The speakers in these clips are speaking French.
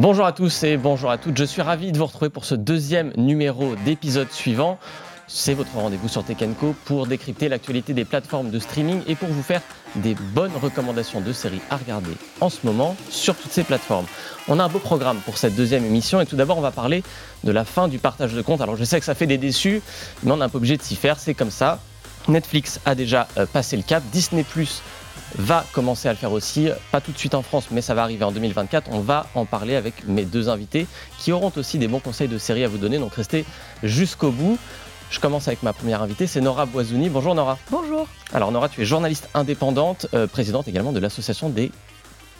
Bonjour à tous et bonjour à toutes. Je suis ravi de vous retrouver pour ce deuxième numéro d'épisode suivant. C'est votre rendez-vous sur Tech Co pour décrypter l'actualité des plateformes de streaming et pour vous faire des bonnes recommandations de séries à regarder en ce moment sur toutes ces plateformes. On a un beau programme pour cette deuxième émission et tout d'abord on va parler de la fin du partage de comptes. Alors je sais que ça fait des déçus, mais on est un peu obligé de s'y faire, c'est comme ça. Netflix a déjà euh, passé le cap, Disney Plus va commencer à le faire aussi, pas tout de suite en France, mais ça va arriver en 2024. On va en parler avec mes deux invités qui auront aussi des bons conseils de séries à vous donner, donc restez jusqu'au bout. Je commence avec ma première invitée, c'est Nora Boisouni. Bonjour Nora. Bonjour. Alors Nora, tu es journaliste indépendante, euh, présidente également de l'association des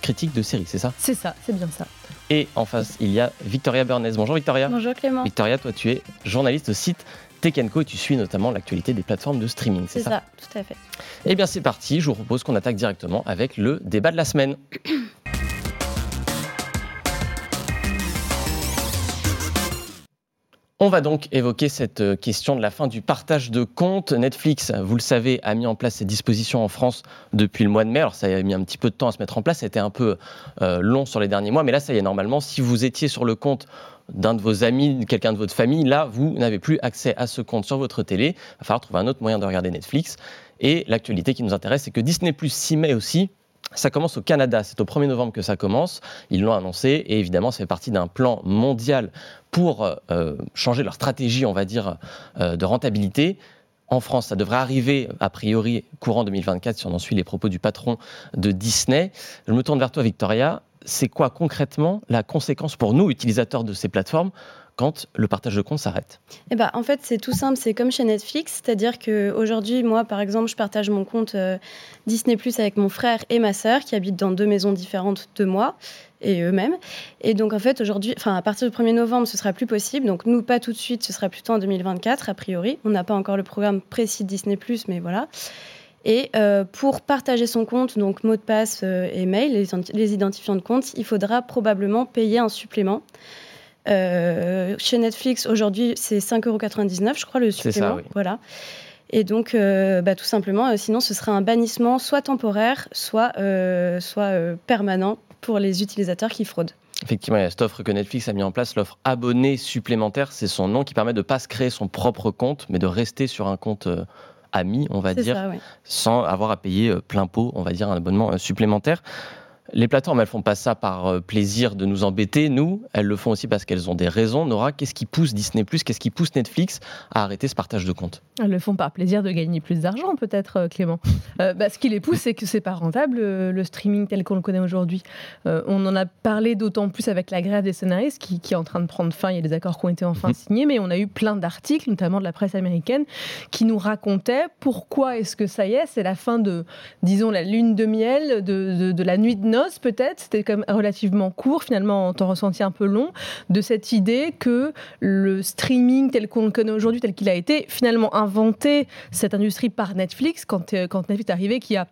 critiques de séries, c'est ça? C'est ça, c'est bien ça. Et en face, il y a Victoria Bernays. Bonjour Victoria. Bonjour Clément. Victoria, toi tu es journaliste au site Tekenco et tu suis notamment l'actualité des plateformes de streaming, c'est ça, ça tout à fait. Eh bien c'est parti, je vous propose qu'on attaque directement avec le débat de la semaine. On va donc évoquer cette euh, question de la fin du partage de comptes. Netflix, vous le savez, a mis en place ces dispositions en France depuis le mois de mai. Alors ça a mis un petit peu de temps à se mettre en place, ça a été un peu euh, long sur les derniers mois, mais là ça y est, normalement, si vous étiez sur le compte d'un de vos amis, quelqu'un de votre famille, là, vous n'avez plus accès à ce compte sur votre télé. Il va falloir trouver un autre moyen de regarder Netflix. Et l'actualité qui nous intéresse, c'est que Disney Plus s'y met aussi. Ça commence au Canada, c'est au 1er novembre que ça commence, ils l'ont annoncé, et évidemment ça fait partie d'un plan mondial pour euh, changer leur stratégie, on va dire, euh, de rentabilité. En France, ça devrait arriver, a priori, courant 2024, si on en suit les propos du patron de Disney. Je me tourne vers toi, Victoria. C'est quoi concrètement la conséquence pour nous, utilisateurs de ces plateformes, le partage de compte s'arrête? Eh ben, En fait, c'est tout simple. C'est comme chez Netflix. C'est-à-dire qu'aujourd'hui, moi, par exemple, je partage mon compte euh, Disney Plus avec mon frère et ma sœur qui habitent dans deux maisons différentes de moi et eux-mêmes. Et donc, en fait, aujourd'hui, enfin, à partir du 1er novembre, ce sera plus possible. Donc, nous, pas tout de suite, ce sera plutôt en 2024, a priori. On n'a pas encore le programme précis de Disney Plus, mais voilà. Et euh, pour partager son compte, donc mot de passe euh, et mail, les, identifiants de compte, il faudra probablement payer un supplément. Euh, chez Netflix, aujourd'hui, c'est 5,99€, je crois, le supplément. Ça, oui. Voilà. Et donc, euh, bah, tout simplement, euh, sinon, ce serait un bannissement soit temporaire, soit, soit permanent pour les utilisateurs qui fraudent. Effectivement, il y a cette offre que Netflix a mis en place, l'offre abonné supplémentaire, c'est son nom qui permet de ne pas se créer son propre compte, mais de rester sur un compte ami, on va dire, ça, sans avoir à payer plein pot, on va dire, un abonnement supplémentaire. Les plateformes, elles font pas ça par euh, plaisir de nous embêter, nous, elles le font aussi parce qu'elles ont des raisons. Nora, qu'est-ce qui pousse Disney+, qu'est-ce qui pousse Netflix à arrêter ce partage de comptes? Elles le font par plaisir de gagner plus d'argent, peut-être, euh, Clément. Euh, bah, ce qui les pousse, c'est que c'est pas rentable, le streaming tel qu'on le connaît aujourd'hui. Euh, on en a parlé d'autant plus avec la grève des scénaristes qui, qui est en train de prendre fin. Il y a des accords qui ont été enfin Mhm. signés, mais on a eu plein d'articles, notamment de la presse américaine, qui nous racontaient pourquoi est-ce que ça y est, c'est la fin de, disons, la lune de miel, de, de- de la nuit de noces, peut-être. C'était quand relativement court, finalement, en temps ressenti un peu long, de cette idée que le streaming tel qu'on le connaît aujourd'hui, tel qu'il a été, finalement inventé cette industrie par Netflix, quand, euh, quand Netflix est arrivé, qui a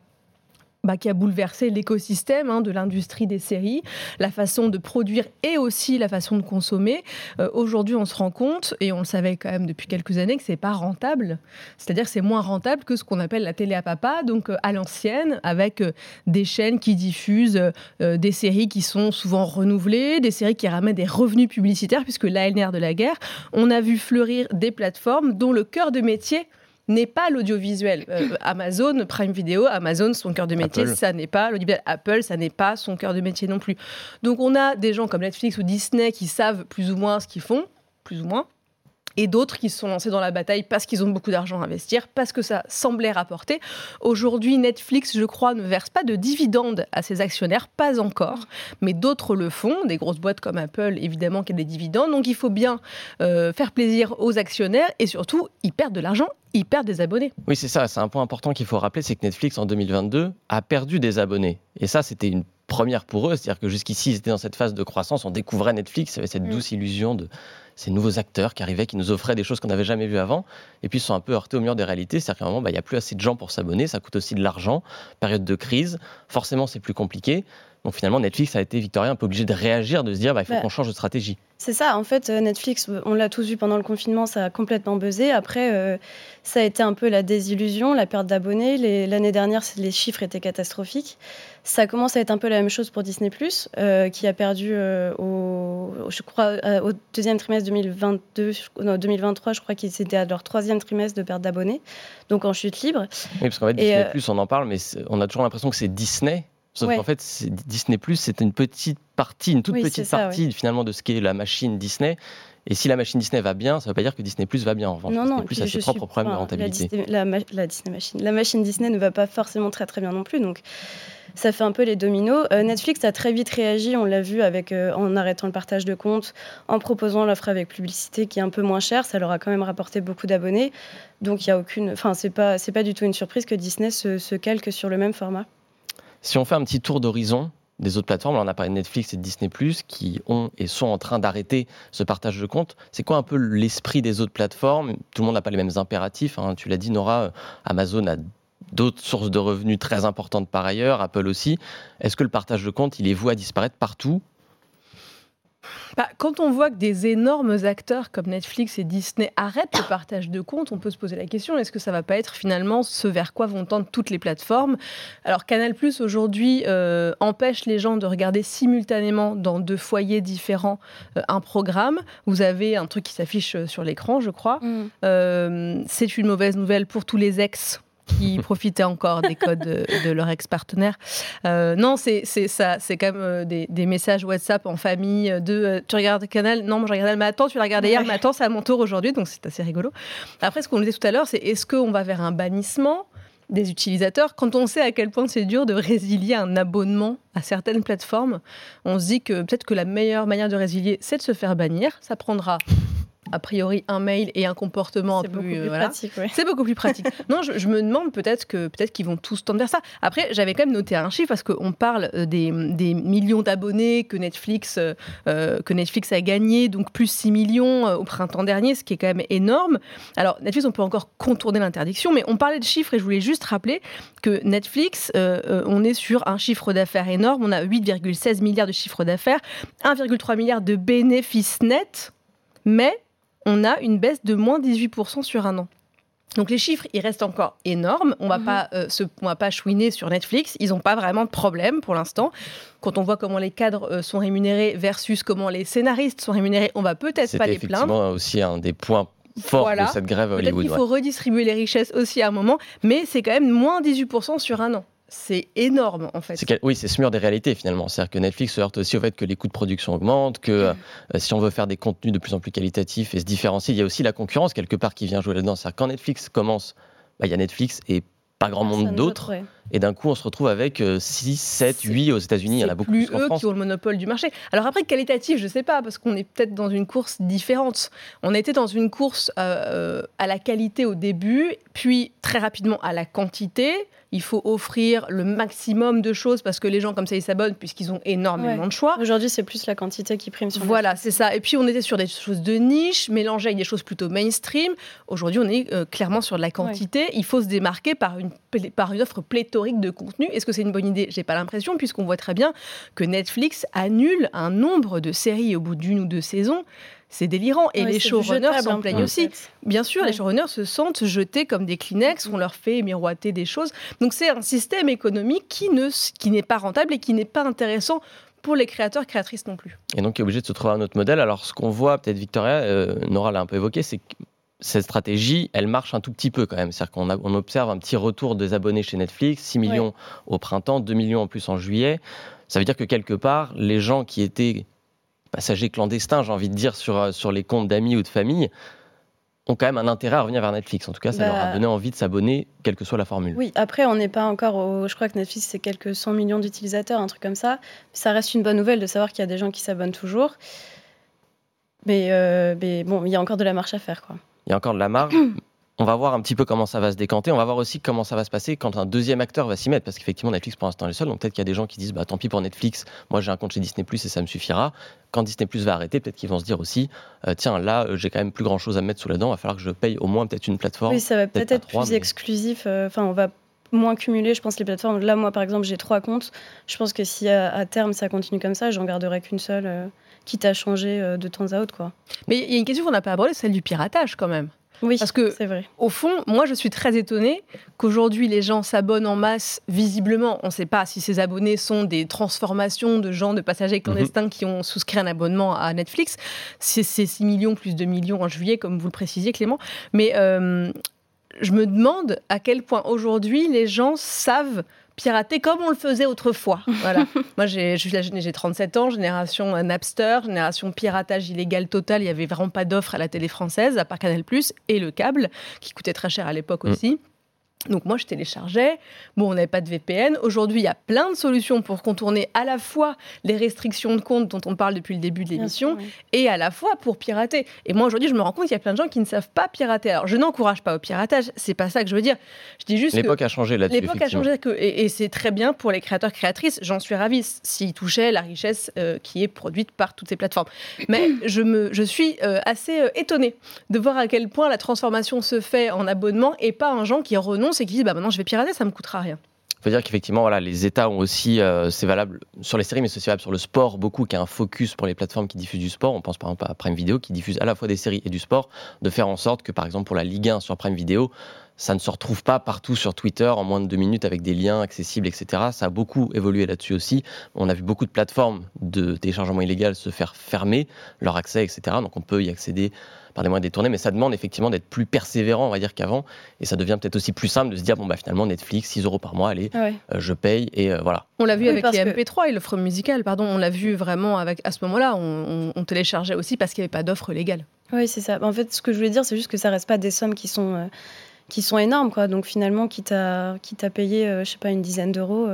bah, qui a bouleversé l'écosystème hein, de l'industrie des séries, la façon de produire et aussi la façon de consommer. Euh, Aujourd'hui, on se rend compte, et on le savait quand même depuis quelques années, que c'est pas rentable. C'est-à-dire c'est moins rentable que ce qu'on appelle la télé à papa, donc euh, à l'ancienne, avec euh, des chaînes qui diffusent des séries qui sont souvent renouvelées, des séries qui ramènent des revenus publicitaires, puisque l'ANR de la guerre, on a vu fleurir des plateformes dont le cœur de métier n'est pas l'audiovisuel. Euh, Amazon, Prime Video, Amazon, son cœur de métier, Apple. ça n'est pas l'audiovisuel. Apple, ça n'est pas son cœur de métier non plus. Donc on a des gens comme Netflix ou Disney qui savent plus ou moins ce qu'ils font, plus ou moins, et d'autres qui se sont lancés dans la bataille parce qu'ils ont beaucoup d'argent à investir, parce que ça semblait rapporter. Aujourd'hui, Netflix, je crois, ne verse pas de dividendes à ses actionnaires, pas encore, mais d'autres le font, des grosses boîtes comme Apple, évidemment, qui ont des dividendes. Donc il faut bien euh, faire plaisir aux actionnaires et surtout, ils perdent de l'argent, ils perdent des abonnés. Oui, c'est ça. C'est un point important qu'il faut rappeler, c'est que Netflix en 2022 a perdu des abonnés. Et ça, c'était une première pour eux. C'est-à-dire que jusqu'ici, ils étaient dans cette phase de croissance. On découvrait Netflix, il y avait cette Mm. douce illusion de ces nouveaux acteurs qui arrivaient, qui nous offraient des choses qu'on n'avait jamais vues avant. Et puis, ils sont un peu heurtés au mur des réalités. C'est-à-dire qu'à un moment, bah, il n'y a plus assez de gens pour s'abonner. Ça coûte aussi de l'argent. Période de crise. Forcément, c'est plus compliqué. Donc finalement, Netflix a été, Victoria, un peu obligé de réagir, de se dire, bah, il faut Bah, qu'on change de stratégie. C'est ça, en fait, euh, Netflix, on l'a tous vu pendant le confinement, ça a complètement buzzé. Après, euh, ça a été un peu la désillusion, la perte d'abonnés. L'année dernière, les chiffres étaient catastrophiques. Ça commence à être un peu la même chose pour Disney, euh, qui a perdu, au, je crois, au deuxième trimestre 2022, non, 2023, je crois qu'ils étaient à leur troisième trimestre de perte d'abonnés, donc en chute libre. Oui, parce qu'en fait, Disney, on en parle, mais on a toujours l'impression que c'est Disney Sauf qu'en fait, Disney Plus, c'est une petite partie, une toute petite partie finalement de ce qu'est la machine Disney. Et si la machine Disney va bien, ça ne veut pas dire que Disney Plus va bien. En revanche, non, Disney Plus a ses propres problèmes de rentabilité. La, Disney machine, la machine Disney ne va pas forcément très très bien non plus. Donc ça fait un peu les dominos. Euh, Netflix a très vite réagi, on l'a vu avec euh, en arrêtant le partage de comptes, en proposant l'offre avec publicité qui est un peu moins chère, ça leur a quand même rapporté beaucoup d'abonnés. Donc il y a aucune, enfin c'est pas c'est pas du tout une surprise que Disney se, se calque sur le même format. Si on fait un petit tour d'horizon des autres plateformes, on a parlé de Netflix et de Disney ⁇ qui ont et sont en train d'arrêter ce partage de comptes. C'est quoi un peu l'esprit des autres plateformes? Tout le monde n'a pas les mêmes impératifs. Hein. Tu l'as dit, Nora, Amazon a d'autres sources de revenus très importantes par ailleurs, Apple aussi. Est-ce que le partage de comptes, il est voué à disparaître partout? Bah, quand on voit que des énormes acteurs comme Netflix et Disney arrêtent le partage de comptes, on peut se poser la question est-ce que ça va pas être finalement ce vers quoi vont tendre toutes les plateformes? Alors Canal Plus aujourd'hui euh, empêche les gens de regarder simultanément dans deux foyers différents euh, un programme. Vous avez un truc qui s'affiche euh, sur l'écran, je crois. Mm. c'est une mauvaise nouvelle pour tous les ex qui profitaient encore des codes de, leur ex-partenaire. Euh, non, c'est ça, c'est quand même euh, des, messages WhatsApp en famille de euh, tu regardes le canal, non, moi je regardais le matin, tu l'as regardé hier, mais attends, c'est à mon tour aujourd'hui, donc c'est assez rigolo. Après, ce qu'on disait tout à l'heure, c'est est-ce qu'on va vers un bannissement des utilisateurs? Quand on sait à quel point c'est dur de résilier un abonnement à certaines plateformes, on se dit que peut-être que la meilleure manière de résilier, c'est de se faire bannir. Ça prendra a priori un mail et un comportement un peu beaucoup plus pratique. C'est beaucoup plus pratique. non, je, me demande peut-être que peut-être qu'ils vont tous tendre vers ça. Après, j'avais quand même noté un chiffre parce qu'on parle euh, des, des millions d'abonnés que Netflix euh, euh, que Netflix a gagné, donc plus 6 millions au printemps dernier, ce qui est quand même énorme. Alors Netflix, on peut encore contourner l'interdiction, mais on parlait de chiffres et je voulais juste rappeler que Netflix, on est sur un chiffre d'affaires énorme. On a 8,16 milliards de chiffre d'affaires, 1,3 milliard de bénéfices nets, mais on a une baisse de moins 18% sur un an. Donc les chiffres, ils restent encore énormes. On va mhm. pas euh, se, on va pas chouiner sur Netflix. Ils n'ont pas vraiment de problème pour l'instant. Quand on voit comment les cadres euh, sont rémunérés versus comment les scénaristes sont rémunérés, on va peut-être pas les plaindre. C'est effectivement aussi un des points forts de cette grève Hollywood. Il faut redistribuer les richesses aussi à un moment, mais c'est quand même moins 18% sur un an c'est énorme en fait. oui, c'est ce mur des réalités finalement. C'est-à-dire que Netflix se heurte aussi au fait que les coûts de production augmentent, que mm. euh, si on veut faire des contenus de plus en plus qualitatifs et se différencier, il y a aussi la concurrence quelque part qui vient jouer là-dedans. C'est-à-dire quand Netflix commence, bah, il y a Netflix et pas grand monde d'autres. Et d'un coup, on se retrouve avec 6, 7, 8 aux États-Unis. Il y en a beaucoup plus, plus eux qui ont le monopole du marché. Alors après, qualitatif, je ne sais pas, parce qu'on est peut-être dans une course différente. On était dans une course euh, à la qualité au début, puis très rapidement à la quantité il faut offrir le maximum de choses parce que les gens comme ça ils s'abonnent puisqu'ils ont énormément de choix. Aujourd'hui, c'est plus la quantité qui prime sur Voilà, c'est ça. Et puis on était sur des choses de niche, mélangées avec des choses plutôt mainstream. Aujourd'hui, on est euh, clairement sur de la quantité. Il faut se démarquer par une, par une offre pléthorique de contenu. Est-ce que c'est une bonne idée? J'ai pas l'impression puisqu'on voit très bien que Netflix annule un nombre de séries au bout d'une ou deux saisons c'est délirant. Et les showrunners s'en plaignent aussi. Bien sûr, les showrunners se sentent jetés comme des Kleenex, on leur fait miroiter des choses. Donc c'est un système économique qui ne qui n'est pas rentable et qui n'est pas intéressant pour les créateurs créatrices non plus. Et donc, il est obligé de se trouver un autre modèle. Alors, ce qu'on voit, peut-être Victoria, euh, Nora l'a un peu évoqué, c'est que cette stratégie, elle marche un tout petit peu quand même. C'est-à-dire qu'on on observe un petit retour des abonnés chez Netflix, 6 millions au printemps, 2 millions en plus en juillet. Ça veut dire que quelque part, les gens qui étaient passagers clandestins, j'ai envie de dire, sur, euh, sur les comptes d'amis ou de famille, ont quand même un intérêt à revenir vers Netflix. En tout cas, ça leur a bah, donné envie de s'abonner, quelle que soit la formule. Oui, après, on n'est pas encore au... Je crois que Netflix, c'est quelques 100 millions d'utilisateurs, un truc comme ça. Ça reste une bonne nouvelle de savoir qu'il y a des gens qui s'abonnent toujours. Mais, euh, mais bon, il y a encore de la marche à faire. Quoi. Il y a encore de la marge. On va voir un petit peu comment ça va se décanter. On va voir aussi comment ça va se passer quand un deuxième acteur va s'y mettre. Parce qu'effectivement, Netflix pour l'instant est le seul. Donc peut-être qu'il y a des gens qui disent bah, tant pis pour Netflix, moi j'ai un compte chez Disney Plus et ça me suffira. Quand Disney Plus va arrêter, peut-être qu'ils vont se dire aussi euh, tiens, là euh, j'ai quand même plus grand chose à mettre sous la dent. Il va falloir que je paye au moins peut-être une plateforme. Oui, ça va peut-être être plus exclusif. Euh, enfin, on va moins cumuler, je pense, les plateformes. Là, moi par exemple, j'ai trois comptes. Je pense que si à, terme ça continue comme ça, j'en garderai qu'une seule quitte à changer de temps à autre. Quoi. Mais il y a une question qu'on n'a pas abordée, celle du piratage quand même. Oui, parce que c'est vrai. Au fond, moi, je suis très étonnée qu'aujourd'hui les gens s'abonnent en masse. Visiblement, on ne sait pas si ces abonnés sont des transformations de gens, de passagers mhm. clandestins qui ont souscrit un abonnement à Netflix. C'est 6 millions plus 2 millions en juillet, comme vous le précisiez, Clément. Mais euh, je me demande à quel point aujourd'hui les gens savent pirater comme on le faisait autrefois. Voilà. Moi, j'ai 37 ans, génération Napster, génération piratage illégal total. Il n'y avait vraiment pas d'offre à la télé française, à part Canal+, et le câble, qui coûtait très cher à l'époque mm. aussi. Donc moi, je téléchargeais. Bon, on n'avait pas de VPN. Aujourd'hui, il y a plein de solutions pour contourner à la fois les restrictions de compte dont on parle depuis le début de l'émission et à la fois pour pirater. Et moi, aujourd'hui, je me rends compte qu'il y a plein de gens qui ne savent pas pirater. Alors, je n'encourage pas au piratage. C'est pas ça que je veux dire. Je dis juste l'époque a changé là-dessus. L'époque a changé que, et, c'est très bien pour les créateurs créatrices. J'en suis ravie s'ils touchaient la richesse euh, qui est produite par toutes ces plateformes. Mais je me, je suis euh, assez euh, étonnée de voir à quel point la transformation se fait en abonnement et pas en gens qui renoncent c'est qu'ils disent bah maintenant je vais pirater, ça me coûtera rien. Il faut dire qu'effectivement, voilà, les États ont aussi, euh, c'est valable sur les séries, mais c'est valable sur le sport, beaucoup, qui a un focus pour les plateformes qui diffusent du sport. On pense par exemple à Prime Video, qui diffuse à la fois des séries et du sport, de faire en sorte que, par exemple, pour la Ligue 1 sur Prime Video, ça ne se retrouve pas partout sur Twitter en moins de deux minutes avec des liens accessibles, etc. Ça a beaucoup évolué là-dessus aussi. On a vu beaucoup de plateformes de téléchargement illégal se faire fermer leur accès, etc. Donc on peut y accéder par des moyens détournés, mais ça demande effectivement d'être plus persévérant, on va dire, qu'avant. Et ça devient peut-être aussi plus simple de se dire, bon, bah finalement, Netflix, 6 euros par mois, allez, euh, je paye, et euh, voilà. On l'a vu avec les MP3 et l'offre musicale, pardon, on l'a vu vraiment avec, à ce moment-là, on, téléchargeait aussi parce qu'il n'y avait pas d'offre légale. Oui, c'est ça. En fait, ce que je voulais dire, c'est juste que ça reste pas des sommes qui sont, euh, qui sont énormes, quoi. Donc finalement, quitte à, quitte à payer, je sais pas, une dizaine d'euros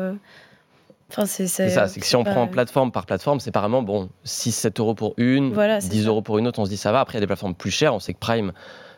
c'est ça, c'est que si on prend plateforme par plateforme, c'est apparemment bon, 6-7 euros pour une, 10 euros pour une autre, on se dit ça va. Après, il y a des plateformes plus chères, on sait que Prime,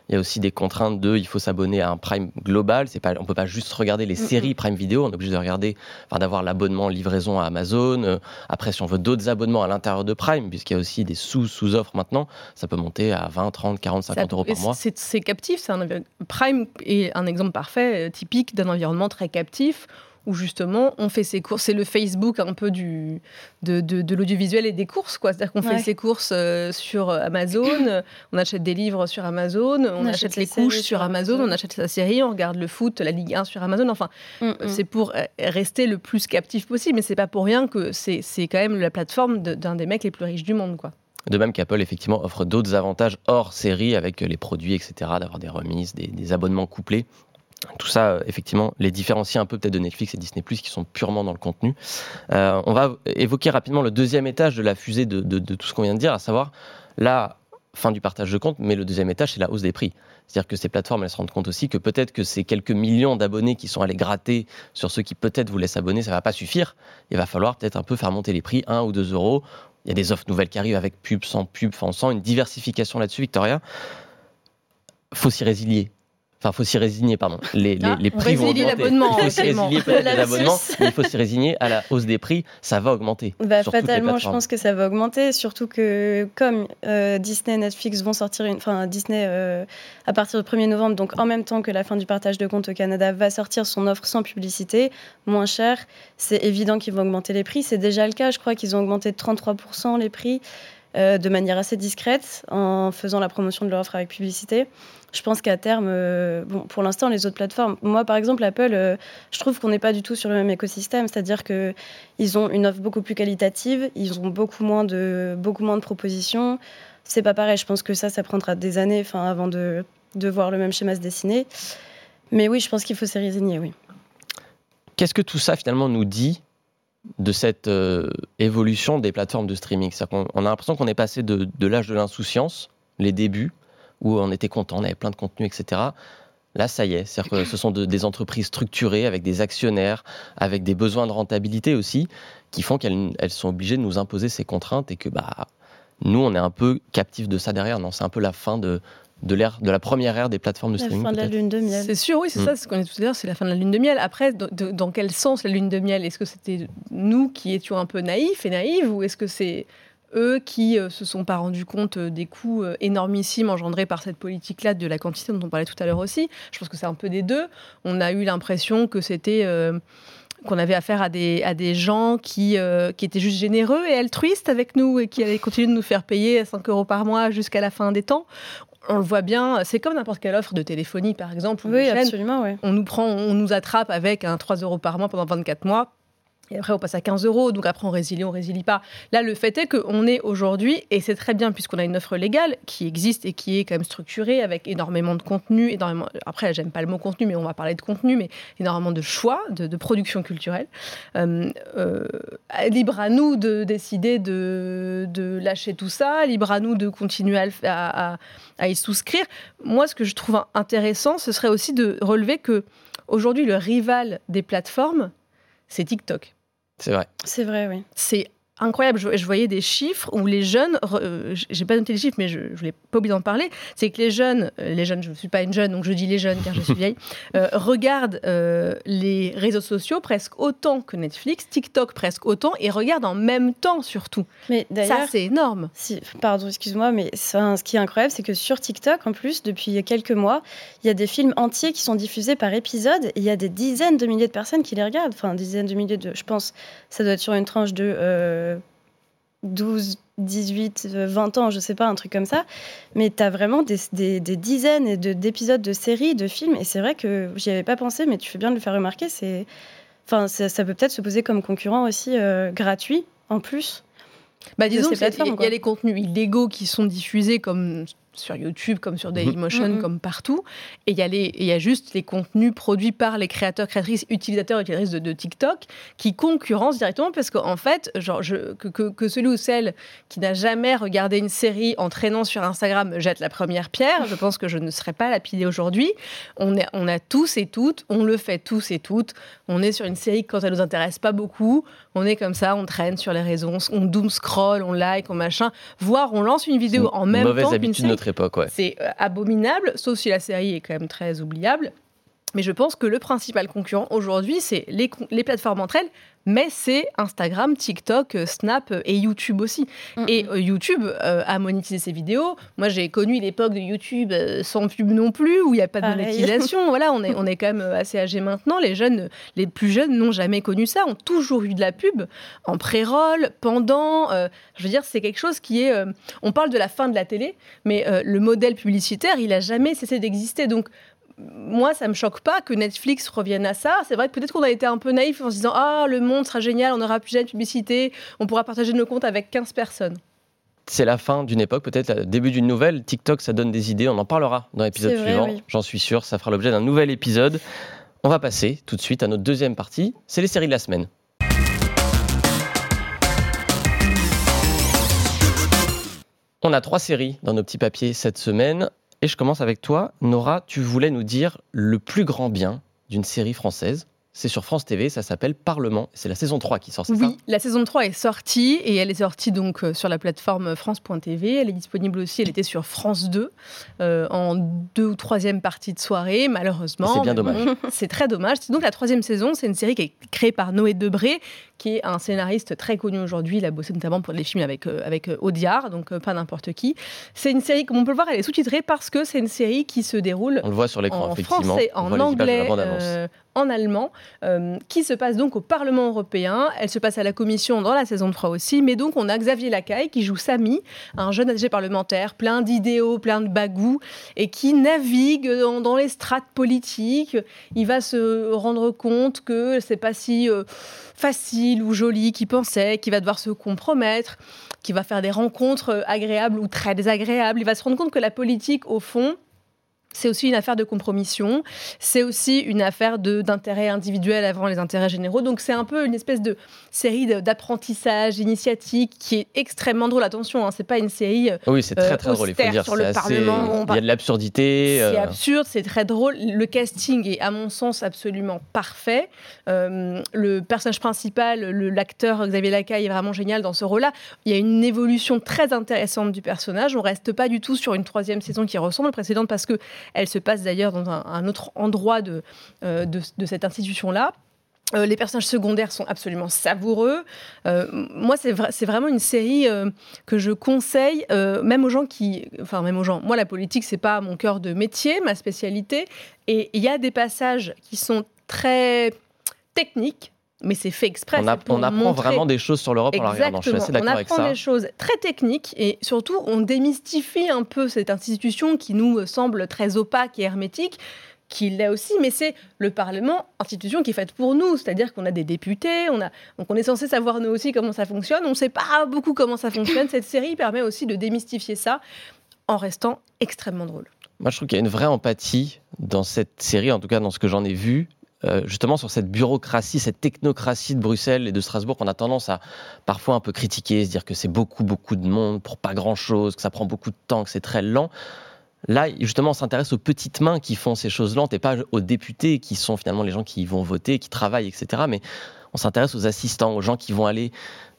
il y a aussi des contraintes de, il faut s'abonner à un Prime global. C'est pas, on peut pas juste regarder les séries Prime Vidéo. On est obligé de regarder, enfin, d'avoir l'abonnement livraison à Amazon. Euh, après, si on veut d'autres abonnements à l'intérieur de Prime, puisqu'il y a aussi des sous sous offres maintenant, ça peut monter à 20, 30, 40, 50 euros par mois. C'est captif. Un, Prime est un exemple parfait, euh, typique d'un environnement très captif où justement on fait ses courses. C'est le Facebook un peu du, de, de, l'audiovisuel et des courses, quoi. C'est-à-dire qu'on fait ses courses euh, sur Amazon, on achète des livres sur Amazon, on, achète, les couches sur Amazon, on achète sa série, on regarde le foot, la Ligue 1 sur Amazon. Enfin, mm, mm. c'est pour euh, rester le plus captif possible, mais c'est pas pour rien que c'est quand même la plateforme d'un des mecs les plus riches du monde, quoi. De même qu'Apple, effectivement, offre d'autres avantages hors série avec les produits, etc., d'avoir des remises, des, des, abonnements couplés tout ça, euh, effectivement, les différencie un peu peut-être de Netflix et Disney ⁇ qui sont purement dans le contenu. Euh, on va évoquer rapidement le deuxième étage de la fusée de, tout ce qu'on vient de dire, à savoir la fin du partage de compte, mais le deuxième étage, c'est la hausse des prix. C'est-à-dire que ces plateformes, elles se rendent compte aussi que peut-être que ces quelques millions d'abonnés qui sont allés gratter sur ceux qui peut-être voulaient s'abonner, ça va pas suffire. Il va falloir peut-être un peu faire monter les prix, 1 ou 2 euros. Il y a des offres nouvelles qui arrivent avec pub, sans pub, on sent une diversification là-dessus, Victoria. Faut s'y résilier. Enfin, il faut s'y résigner, pardon. Les, les, les prix vont augmenter. Il faut s'y résigner mais il faut s'y résigner à la hausse des prix. Ça va augmenter. Bah, fatalement, je pense que ça va augmenter, surtout que comme euh, Disney et Netflix vont sortir une, enfin Disney euh, à partir du 1er novembre, donc en même temps que la fin du partage de comptes au Canada, va sortir son offre sans publicité, moins cher. C'est évident qu'ils vont augmenter les prix. C'est déjà le cas. Je crois qu'ils ont augmenté de 33% les prix. Euh, de manière assez discrète en faisant la promotion de leur offre avec publicité. Je pense qu'à terme, euh, bon, pour l'instant, les autres plateformes, moi par exemple, Apple, euh, je trouve qu'on n'est pas du tout sur le même écosystème, c'est-à-dire qu'ils ont une offre beaucoup plus qualitative, ils ont beaucoup moins de, beaucoup moins de propositions. C'est pas pareil, je pense que ça, ça prendra des années avant de, de voir le même schéma se dessiner. Mais oui, je pense qu'il faut s'y résigner, oui. Qu'est-ce que tout ça finalement nous dit de cette euh, évolution des plateformes de streaming? On, a l'impression qu'on est passé de, l'âge de l'insouciance, les débuts, où on était content, on avait plein de contenu, etc. Là, ça y est, cest que ce sont des entreprises structurées avec des actionnaires, avec des besoins de rentabilité aussi, qui font qu'elles sont obligées de nous imposer ces contraintes et que bah, nous, on est un peu captifs de ça derrière. Non, c'est un peu la fin de, de l'ère de la première ère des plateformes de streaming. La fin de la lune de miel. C'est sûr, oui, c'est mm. ça, ce qu'on est tout à l'heure, c'est la fin de la lune de miel. Après, dans quel sens la lune de miel? Est-ce que c'était nous qui étions un peu naïfs et naïves, ou est-ce que c'est eux qui euh, se sont pas rendus compte euh, des coûts euh, énormissimes engendrés par cette politique-là de la quantité dont on parlait tout à l'heure aussi Je pense que c'est un peu des deux. On a eu l'impression que c'était qu'on avait affaire à des, à des gens qui, euh, qui étaient juste généreux et altruistes avec nous et qui allaient continuer de nous faire payer 5 euros par mois jusqu'à la fin des temps. On le voit bien, c'est comme n'importe quelle offre de téléphonie, par exemple. Oui, absolument, oui. On nous prend, on nous attrape avec un 3 euros par mois pendant 24 mois. Et après, on passe à 15 euros, donc après, on résilie, on résilie pas. Là, le fait est qu'on est aujourd'hui, et c'est très bien puisqu'on a une offre légale qui existe et qui est quand même structurée avec énormément de contenu, énormément. Après, j'aime pas le mot contenu, mais on va parler de contenu, mais énormément de choix, de, production culturelle. Euh, euh, libre à nous de décider de, lâcher tout ça, libre à nous de continuer à, à, à y souscrire. Moi, ce que je trouve intéressant, ce serait aussi de relever que aujourd'hui, le rival des plateformes, c'est TikTok. C'est vrai. C'est vrai, oui. C'est incroyable. Je, voyais des chiffres où les jeunes, euh, j'ai pas noté les chiffres, mais je, je voulais pas oublier d'en parler. C'est que les jeunes, euh, les jeunes, je ne suis pas une jeune, donc je dis les jeunes car je suis vieille, euh, regardent les réseaux sociaux presque autant que Netflix, TikTok presque autant, et regardent en même temps surtout. Mais d'ailleurs, ça c'est énorme. Si, pardon, excuse-moi, mais ce qui est incroyable, c'est que sur TikTok, en plus, depuis quelques mois, il y a des films entiers qui sont diffusés par épisode, et il y a des dizaines de milliers de personnes qui les regardent. Enfin, des dizaines de milliers de, je pense, ça doit être sur une tranche de 12, 18, 20 ans, je sais pas, un truc comme ça. Mais tu as vraiment des, des, des dizaines d'épisodes de, séries, de films. Et c'est vrai que j'y avais pas pensé, mais tu fais bien de le faire remarquer. C'est, enfin, ça, peut peut-être se poser comme concurrent aussi euh, gratuit, en plus. Bah, disons qu'il y, a les contenus illégaux qui sont diffusés comme sur YouTube, comme sur Dailymotion, mhm. comme partout. Et il y, y, a juste les contenus produits par les créateurs, créatrices, utilisateurs, utilisatrices de, de TikTok qui concurrencent directement parce qu'en fait, genre, je, que, que, celui ou celle qui n'a jamais regardé une série en traînant sur Instagram jette la première pierre, je pense que je ne serais pas lapidée aujourd'hui. On, on a tous et toutes, on le fait tous et toutes. On est sur une série quand elle nous intéresse pas beaucoup, on est comme ça, on traîne sur les réseaux, on doom scroll, on like, on machin, voire on lance une vidéo en même temps qu'une série. C'est euh, abominable, sauf si la série est quand même très oubliable. Mais je pense que le principal concurrent aujourd'hui, c'est les, les, plateformes entre elles, mais c'est Instagram, TikTok, euh, Snap euh, et YouTube aussi. Et euh, YouTube a monétisé ses vidéos. Moi, j'ai connu l'époque de YouTube sans pub non plus, où il n'y a pas de monétisation. voilà, on est, on est quand même assez âgé maintenant. Les jeunes, les plus jeunes n'ont jamais connu ça, ont toujours eu de la pub en pré-roll, pendant. je veux dire, c'est quelque chose qui est. on parle de la fin de la télé, mais le modèle publicitaire, il a jamais cessé d'exister. Donc, moi, ça me choque pas que Netflix revienne à ça. C'est vrai que peut-être qu'on a été un peu naïf en se disant Ah, le monde sera génial, on aura plus jamais de publicité, on pourra partager nos comptes avec 15 personnes. C'est la fin d'une époque, peut-être le début d'une nouvelle. TikTok, ça donne des idées, on en parlera dans l'épisode suivant. J'en suis sûr, ça fera l'objet d'un nouvel épisode. On va passer tout de suite à notre deuxième partie, c'est les séries de la semaine. On a trois séries dans nos petits papiers cette semaine. Et je commence avec toi. Nora, tu voulais nous dire le plus grand bien d'une série française. C'est sur France TV, ça s'appelle Parlement. C'est la saison 3 qui sort, c'est Oui, la saison 3 est sortie et elle est sortie donc euh, sur la plateforme France.tv. Elle est disponible aussi, elle était sur France 2 euh, en deux ou troisième partie de soirée, malheureusement. C'est bien dommage. c'est très dommage. C'est donc la troisième saison, c'est une série qui est créée par Noé Debré, qui est un scénariste très connu aujourd'hui. Il a bossé notamment pour les films avec, euh, avec Audiard, donc pas n'importe qui. C'est une série, comme on peut le voir, elle est sous-titrée parce que c'est une série qui se déroule on le voit sur l'écran, en français, en anglais, en allemand, euh, qui se passe donc au Parlement européen. Elle se passe à la Commission dans la saison 3 aussi. Mais donc, on a Xavier Lacaille qui joue Samy, un jeune âgé parlementaire, plein d'idéaux, plein de bagous, et qui navigue dans, les strates politiques. Il va se rendre compte que c'est pas si euh, facile ou joli qu'il pensait, qu'il va devoir se compromettre, qu'il va faire des rencontres agréables ou très désagréables. Il va se rendre compte que la politique, au fond, c'est aussi une affaire de compromission, c'est aussi une affaire d'intérêt individuel avant les intérêts généraux. Donc c'est un peu une espèce de série d'apprentissage initiatique qui est extrêmement drôle. Attention, hein, c'est pas une série euh, oui, c'est très très drôle. Il faut dire sur le Parlement. Il y a de l'absurdité. C'est euh. absurde, c'est très drôle. Le casting est à mon sens absolument parfait. Euh, le personnage principal, l'acteur Xavier Lacaille est vraiment génial dans ce rôle-là. Il y a une évolution très intéressante du personnage. On reste pas du tout sur une troisième saison qui ressemble à la précédente parce que elle se passe d'ailleurs dans un, autre endroit de, euh, de, cette institution-là. Euh, les personnages secondaires sont absolument savoureux. Euh, moi, c'est vraiment une série que je conseille, même aux gens qui, enfin même aux gens. Moi, la politique, c'est pas mon cœur de métier, ma spécialité. Et il y a des passages qui sont très techniques, mais c'est fait exprès. On, apprend vraiment des choses sur l'Europe en la regardant. Je suis assez d'accord avec ça. On apprend des choses très techniques et surtout on démystifie un peu cette institution qui nous semble très opaque et hermétique qui l'est aussi, mais c'est le Parlement, institution qui est faite pour nous, c'est-à-dire qu'on a des députés, on a, donc on est censé savoir nous aussi comment ça fonctionne, on ne sait pas beaucoup comment ça fonctionne. Cette série permet aussi de démystifier ça en restant extrêmement drôle. Moi, je trouve qu'il y a une vraie empathie dans cette série, en tout cas dans ce que j'en ai vu, euh, justement sur cette bureaucratie, cette technocratie de Bruxelles et de Strasbourg qu'on a tendance à parfois un peu critiquer, se dire que c'est beaucoup, beaucoup de monde pour pas grand-chose, que ça prend beaucoup de temps, que c'est très lent. Là, justement, on s'intéresse aux petites mains qui font ces choses lentes et pas aux députés qui sont finalement les gens qui vont voter, qui travaillent, etc. Mais on s'intéresse aux assistants, aux gens qui vont aller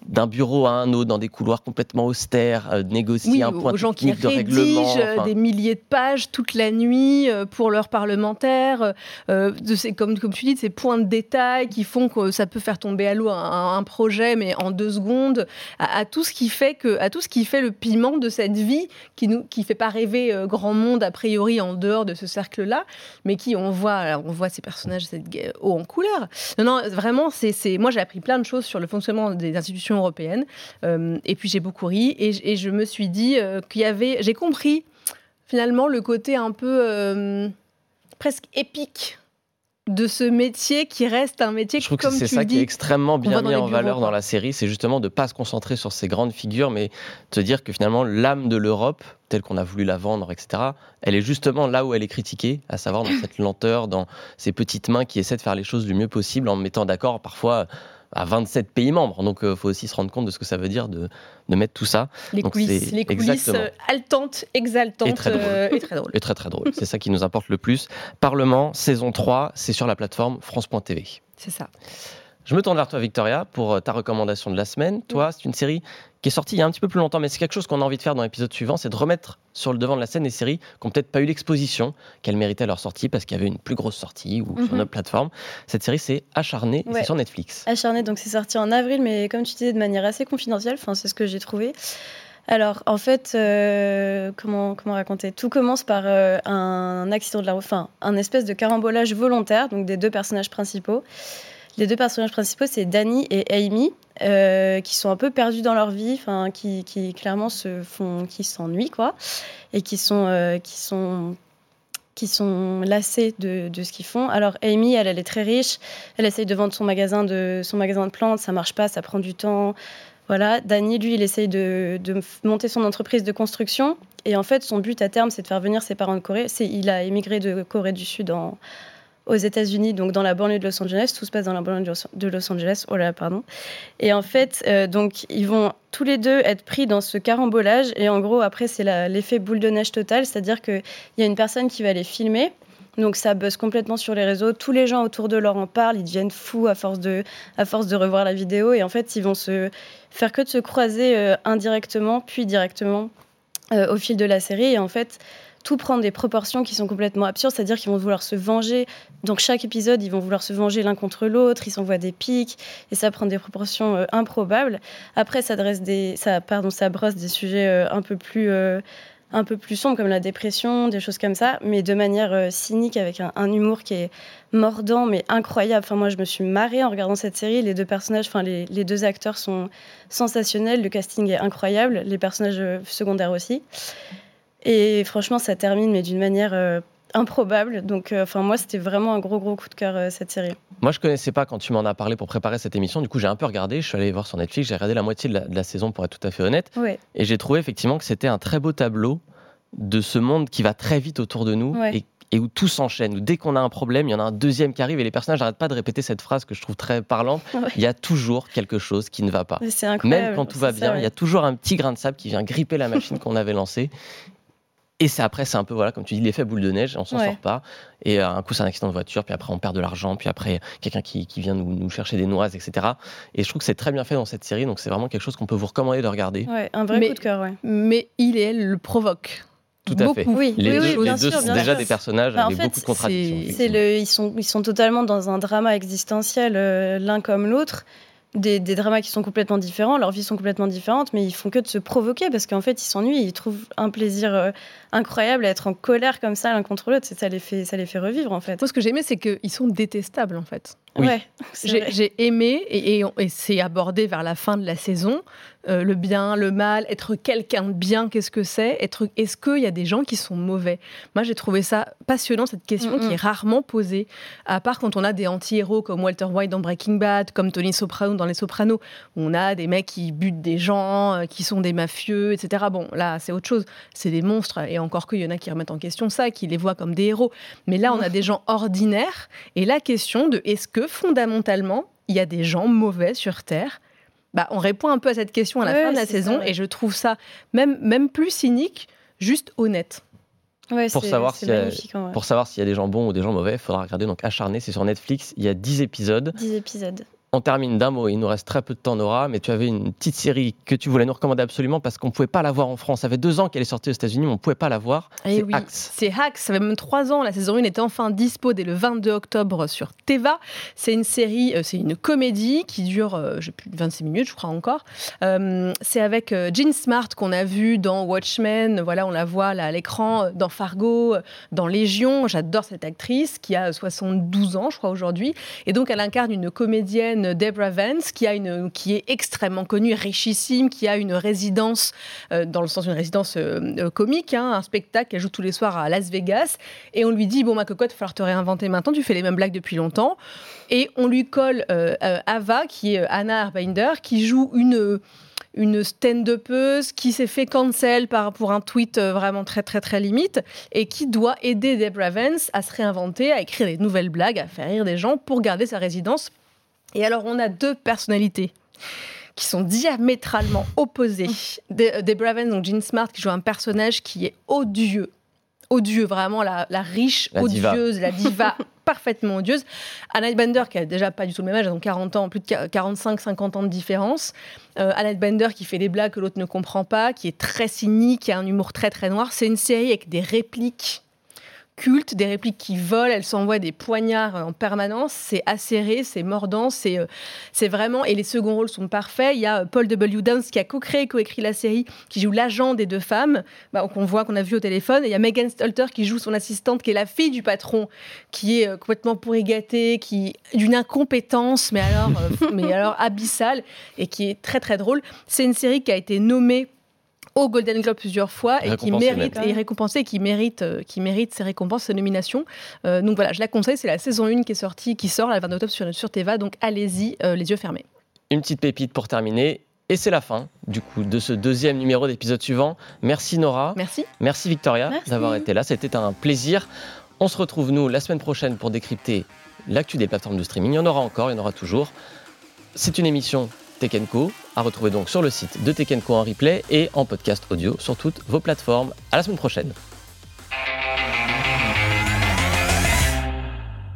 d'un bureau à un autre, dans des couloirs complètement austères, euh, négocier un point aux gens qui rédigent euh, des milliers de pages toute la nuit euh, pour leurs parlementaires, de ces, comme, comme tu dis, de ces points de détail qui font que ça peut faire tomber à l'eau un, projet, mais en deux secondes, à, tout ce qui fait que, à tout ce qui fait le piment de cette vie qui nous, qui fait pas rêver grand monde a priori en dehors de ce cercle-là, mais qui on voit, on voit ces personnages cette haut en couleur. Non, non, vraiment, c'est, moi j'ai appris plein de choses sur le fonctionnement des institutions européenne. Euh, et puis j'ai beaucoup ri et, je me suis dit euh, qu'il y avait, j'ai compris finalement le côté un peu euh, presque épique de ce métier qui reste un métier je trouve que c'est ça qui est extrêmement bien mis en valeur dans la série c'est justement de ne pas se concentrer sur ces grandes figures mais de dire que finalement l'âme de l'Europe telle qu'on a voulu la vendre etc elle est justement là où elle est critiquée à savoir dans cette lenteur dans ces petites mains qui essaient de faire les choses du mieux possible en mettant d'accord parfois à 27 pays membres. Donc, il euh, faut aussi se rendre compte de ce que ça veut dire de, de mettre tout ça. Les coulisses, les coulisses euh, haletantes, exaltantes et très drôles. Euh, et très drôles. Et très, très drôles. c'est ça qui nous importe le plus. Parlement, saison 3, c'est sur la plateforme France.tv. C'est ça. Je me tourne vers toi, Victoria, pour ta recommandation de la semaine. Toi, c'est une série qui est sorti il y a un petit peu plus longtemps, mais c'est quelque chose qu'on a envie de faire dans l'épisode suivant, c'est de remettre sur le devant de la scène des séries qui n'ont peut-être pas eu l'exposition qu'elles méritaient leur sortie parce qu'il y avait une plus grosse sortie ou sur mhm. notre plateforme. Cette série, c'est Acharné, c'est sur Netflix. Acharné, donc c'est sorti en avril, mais comme tu disais, de manière assez confidentielle, enfin, c'est ce que j'ai trouvé. Alors, en fait, euh, comment, comment raconter? Tout commence par euh, un accident de la route, enfin, un espèce de carambolage volontaire, donc des deux personnages principaux. Les deux personnages principaux, c'est Danny et Amy, euh, qui sont un peu perdus dans leur vie, enfin, qui, qui, clairement se font, qui s'ennuient, quoi, et qui sont, euh, qui sont qui sont lassés de, de ce qu'ils font. Alors Amy, elle, elle est très riche, elle essaye de vendre son magasin de, son magasin de plantes, ça marche pas, ça prend du temps. Voilà, Danny, lui, il essaye de, de monter son entreprise de construction. Et en fait, son but à terme, c'est de faire venir ses parents de Corée. Il a émigré de Corée du Sud en, aux États-Unis, donc dans la banlieue de Los Angeles. Tout se passe dans la banlieue de Los Angeles. Oh là, pardon. Et en fait, euh, donc ils vont tous les deux être pris dans ce carambolage. Et en gros, après, c'est l'effet boule de neige total, c'est-à-dire qu'il y a une personne qui va les filmer. Donc ça buzz complètement sur les réseaux. Tous les gens autour de leur en parlent. Ils deviennent fous à force de, à force de revoir la vidéo. Et en fait, ils vont se faire que de se croiser euh, indirectement, puis directement euh, au fil de la série. Et en fait, tout prend des proportions qui sont complètement absurdes, c'est-à-dire qu'ils vont vouloir se venger. Donc chaque épisode, ils vont vouloir se venger l'un contre l'autre, ils s'envoient des pics, et ça prend des proportions euh, improbables. Après, ça, des, brosse des sujets euh, un peu plus... Euh, comme la dépression, des choses comme ça, mais de manière cynique avec un, humour qui est mordant mais incroyable. Enfin, moi, je me suis marrée en regardant cette série. Les deux personnages, enfin les deux acteurs sont sensationnels, le casting est incroyable, les personnages secondaires aussi. Et franchement, ça termine, mais d'une manière euh, improbable. Donc, euh, enfin, moi, c'était vraiment un gros, gros coup de cœur, euh, cette série. Moi, je connaissais pas quand tu m'en as parlé pour préparer cette émission. Du coup, j'ai un peu regardé. Je suis allé voir sur Netflix. J'ai regardé la moitié de la, saison, pour être tout à fait honnête. Et j'ai trouvé effectivement que c'était un très beau tableau de ce monde qui va très vite autour de nous et et où tout s'enchaîne, où dès qu'on a un problème, il y en a un deuxième qui arrive et les personnages n'arrêtent pas de répéter cette phrase que je trouve très parlante. Il y a toujours quelque chose qui ne va pas. Même quand tout va bien, il y a toujours un petit grain de sable qui vient gripper la machine qu'on avait lancée. Et c'est après, c'est un peu, voilà, comme tu dis, l'effet boule de neige, on s'en sort pas. Et euh, un coup, c'est un accident de voiture, puis après, on perd de l'argent, puis après, quelqu'un qui, qui, vient nous, nous, chercher des noises, etc. Et je trouve que c'est très bien fait dans cette série, donc c'est vraiment quelque chose qu'on peut vous recommander de regarder. Ouais, un vrai coup de cœur, ouais. Mais il et elle le provoquent. Tout à fait. Oui, les oui, deux, les deux sont déjà des personnages bah, avec beaucoup de contradictions. Le, ils, sont, ils sont totalement dans un drama existentiel, euh, l'un comme l'autre des, dramas qui sont complètement différents, leurs vies sont complètement différentes, mais ils font que de se provoquer parce qu'en fait ils s'ennuient, ils trouvent un plaisir euh, incroyable à être en colère comme ça l'un contre l'autre, ça les fait, ça les fait revivre en fait. Moi ce que j'aimais c'est qu'ils sont détestables en fait. J'ai aimé, et, et c'est abordé vers la fin de la saison, euh, le bien, le mal, être quelqu'un de bien, qu'est-ce que c'est? Être, Est-ce qu'il y a des gens qui sont mauvais? Moi, j'ai trouvé ça passionnant, cette question qui est rarement posée, à part quand on a des anti-héros comme Walter White dans Breaking Bad, comme Tony Soprano dans Les Sopranos, où on a des mecs qui butent des gens, euh, qui sont des mafieux, etc. Bon, là, c'est autre chose. C'est des monstres, et encore qu'il y en a qui remettent en question ça, qui les voient comme des héros. Mais là, on a des gens ordinaires, et la question de est-ce que fondamentalement, il y a des gens mauvais sur Terre bah, on répond un peu à cette question à la fin de la saison et je trouve ça même, même plus cynique, juste honnête. pour, savoir s'il y a, pour savoir s'il y a des gens bons ou des gens mauvais, il faudra regarder donc Acharné, c'est sur Netflix, il y a 10 épisodes. 10 épisodes. On termine d'un mot, il nous reste très peu de temps, Nora, mais tu avais une petite série que tu voulais nous recommander absolument parce qu'on ne pouvait pas la voir en France. Ça fait deux ans qu'elle est sortie aux États-Unis, mais on ne pouvait pas la voir. Eh c'est oui, C'est Hacks, ça fait même trois ans. La saison 1 était enfin dispo dès le 22 octobre sur Teva. C'est une série, euh, c'est une comédie qui dure, euh, plus de 26 minutes, je crois encore. Euh, c'est avec Jean Smart qu'on a vu dans Watchmen. Voilà, on la voit là à l'écran, dans Fargo, dans Légion. J'adore cette actrice qui a 72 ans, je crois, aujourd'hui. Et donc, elle incarne une comédienne Deborah Vance, qui, a une, qui est extrêmement connue, richissime, qui a une résidence, euh, dans le sens d'une résidence euh, euh, comique, hein, un spectacle qu'elle joue tous les soirs à Las Vegas. Et on lui dit Bon, ma cocotte, il va falloir te réinventer maintenant, tu fais les mêmes blagues depuis longtemps. Et on lui colle Ava, qui est Anna Arbinder, qui joue une une stand-upeuse qui s'est fait cancel par, pour un tweet vraiment très très très limite et qui doit aider Deborah Vance à se réinventer, à écrire des nouvelles blagues, à faire rire des gens pour garder sa résidence et alors, on a deux personnalités qui sont diamétralement opposées. Des, des Braven, donc Jean Smart, qui joue un personnage qui est odieux. Odieux, vraiment la, riche, odieuse, la diva parfaitement odieuse. Annette Bender, qui a déjà pas du tout le même âge, donc 40 ans, plus de 45-50 ans de différence. Euh, Annette Bender qui fait des blagues que l'autre ne comprend pas, qui est très cynique, qui a un humour très très noir. C'est une série avec des répliques des répliques qui volent, elle s'envoie des poignards en permanence, c'est acéré, c'est mordant, c'est euh, c'est vraiment, et les seconds rôles sont parfaits. Il y a euh, Paul W. Downs qui a co-créé, co-écrit la série, qui joue l'agent des deux femmes, bah, qu'on voit, qu'on a vu au téléphone, et il y a Megan Stalter qui joue son assistante, qui est la fille du patron, qui est euh, complètement pourri gâtée, qui d'une incompétence, mais alors, mais alors abyssale, et qui est très très drôle. C'est une série qui a été nommée au Golden Globe plusieurs fois et qui mérite et récompensé, qui mérite, euh, qui mérite ses récompenses, ses nominations. Euh, donc voilà, je la conseille. C'est la saison 1 qui est sortie, qui sort la 20 octobre sur, sur Teva. Donc allez-y, euh, les yeux fermés. Une petite pépite pour terminer. Et c'est la fin, du coup, de ce deuxième numéro d'épisode suivant. Merci Nora. Merci. Merci Victoria d'avoir été là. C'était un plaisir. On se retrouve, nous, la semaine prochaine pour décrypter l'actu des plateformes de streaming. Il y en aura encore, il y en aura toujours. C'est une émission Tech Co, à retrouver donc sur le site de Tech en replay et en podcast audio sur toutes vos plateformes. À la semaine prochaine.